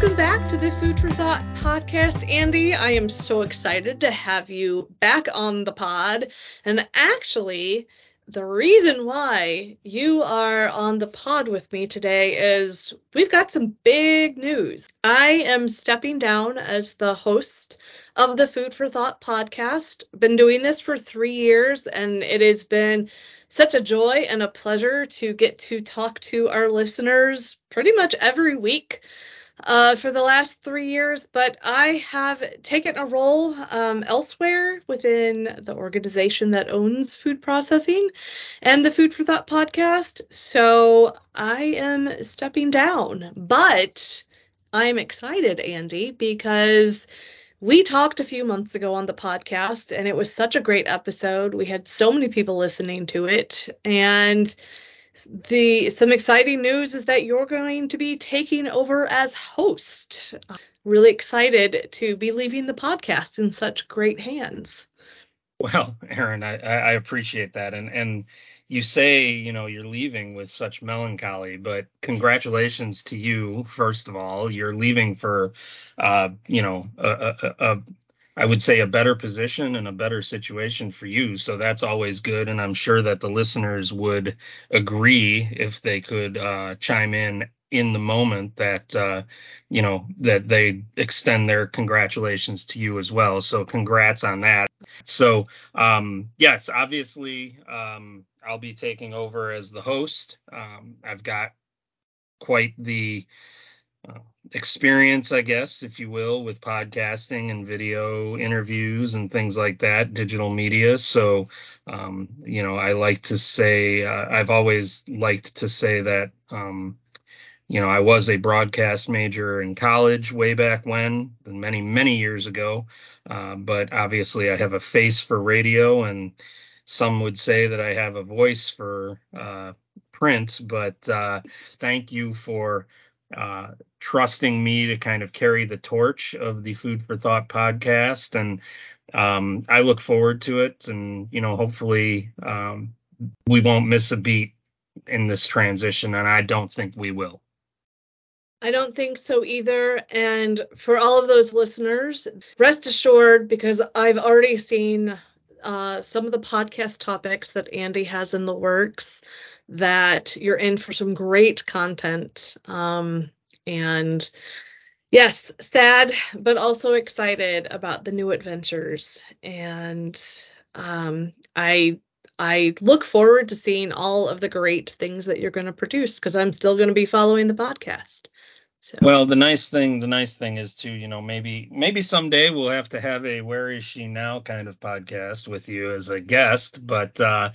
Food for Thought podcast, Andy. I am so excited to have you back on the pod. And actually, the reason why you are on the pod with me today is we've got some big news. I am stepping down as the host of the Food for Thought podcast. Been doing this for three years, and it has been such a joy and a pleasure to get to talk to our listeners pretty much every week uh, for the last three years, but I have taken a role um, elsewhere within the organization that owns food processing and the Food for Thought podcast. So I am stepping down, but I'm excited, Andy, because we talked a few months ago on the podcast and it was such a great episode. We had so many people listening to it and the some exciting news is that you're going to be taking over as host. really excited to be leaving the podcast in such great hands. Well, Erin, I, I appreciate that, and and you say you know you're leaving with such melancholy, but congratulations to you first of all. You're leaving for, uh, you know, a, a, a I would say a better position and a better situation for you. So that's always good. And I'm sure that the listeners would agree if they could uh, chime in in the moment that uh, you know that they extend their congratulations to you as well. So congrats on that. So um, yes, obviously um, I'll be taking over as the host. Um, I've got quite the experience, I guess, if you will, with podcasting and video interviews and things like that, digital media. So, um, you know, I like to say, uh, I've always liked to say that, um, you know, I was a broadcast major in college way back when, many, many years ago. Uh, but obviously, I have a face for radio, and some would say that I have a voice for uh, print. But uh, thank you for uh, trusting me to kind of carry the torch of the Food for Thought podcast. And um, I look forward to it. And, you know, hopefully um, we won't miss a beat in this transition. And I don't think we will. I don't think so either. And for all of those listeners, rest assured, because I've already seen uh, some of the podcast topics that Andy has in the works that you're in for some great content. Um, and yes, sad, but also excited about the new adventures. And um, I I look forward to seeing all of the great things that you're going to produce because I'm still going to be following the podcast. So. Well, the nice thing, the nice thing is too, you know, maybe maybe someday we'll have to have a where is she now kind of podcast with you as a guest, but uh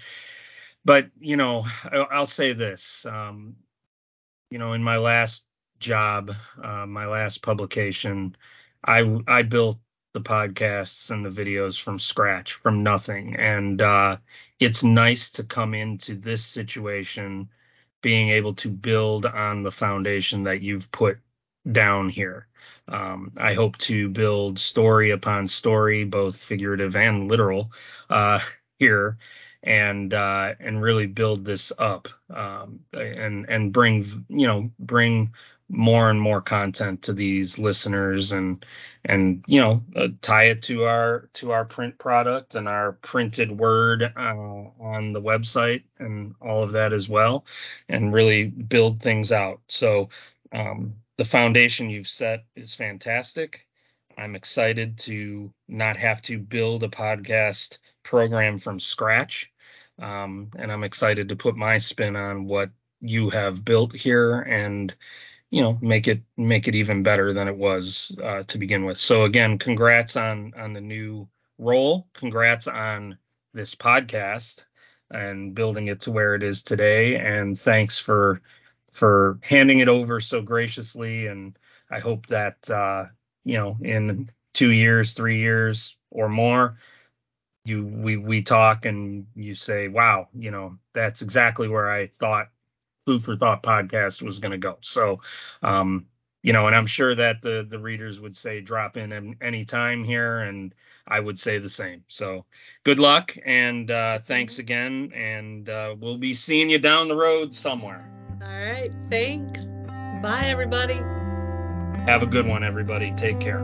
but you know, I'll say this, um you know, in my last job, uh, my last publication, I I built the podcasts and the videos from scratch, from nothing, and uh, it's nice to come into this situation being able to build on the foundation that you've put down here. Um, I hope to build story upon story, both figurative and literal, uh, here, and uh, and really build this up, um, and and bring you know bring more and more content to these listeners and and you know uh, tie it to our to our print product and our printed word uh, on the website and all of that as well and really build things out. So um, the foundation you've set is fantastic. I'm excited to not have to build a podcast program from scratch um, and i'm excited to put my spin on what you have built here and you know make it make it even better than it was uh, to begin with. So again, congrats on on the new role. Congrats on this podcast and building it to where it is today. And thanks for for handing it over so graciously. And I hope that uh, you know in two years, three years, or more, you we we talk and you say, wow, you know that's exactly where I thought food for thought podcast was going to go. So, um, you know, and I'm sure that the the readers would say drop in any time here, and I would say the same. So, good luck and uh, thanks again, and uh, we'll be seeing you down the road somewhere. All right, thanks. Bye, everybody. Have a good one, everybody. Take care.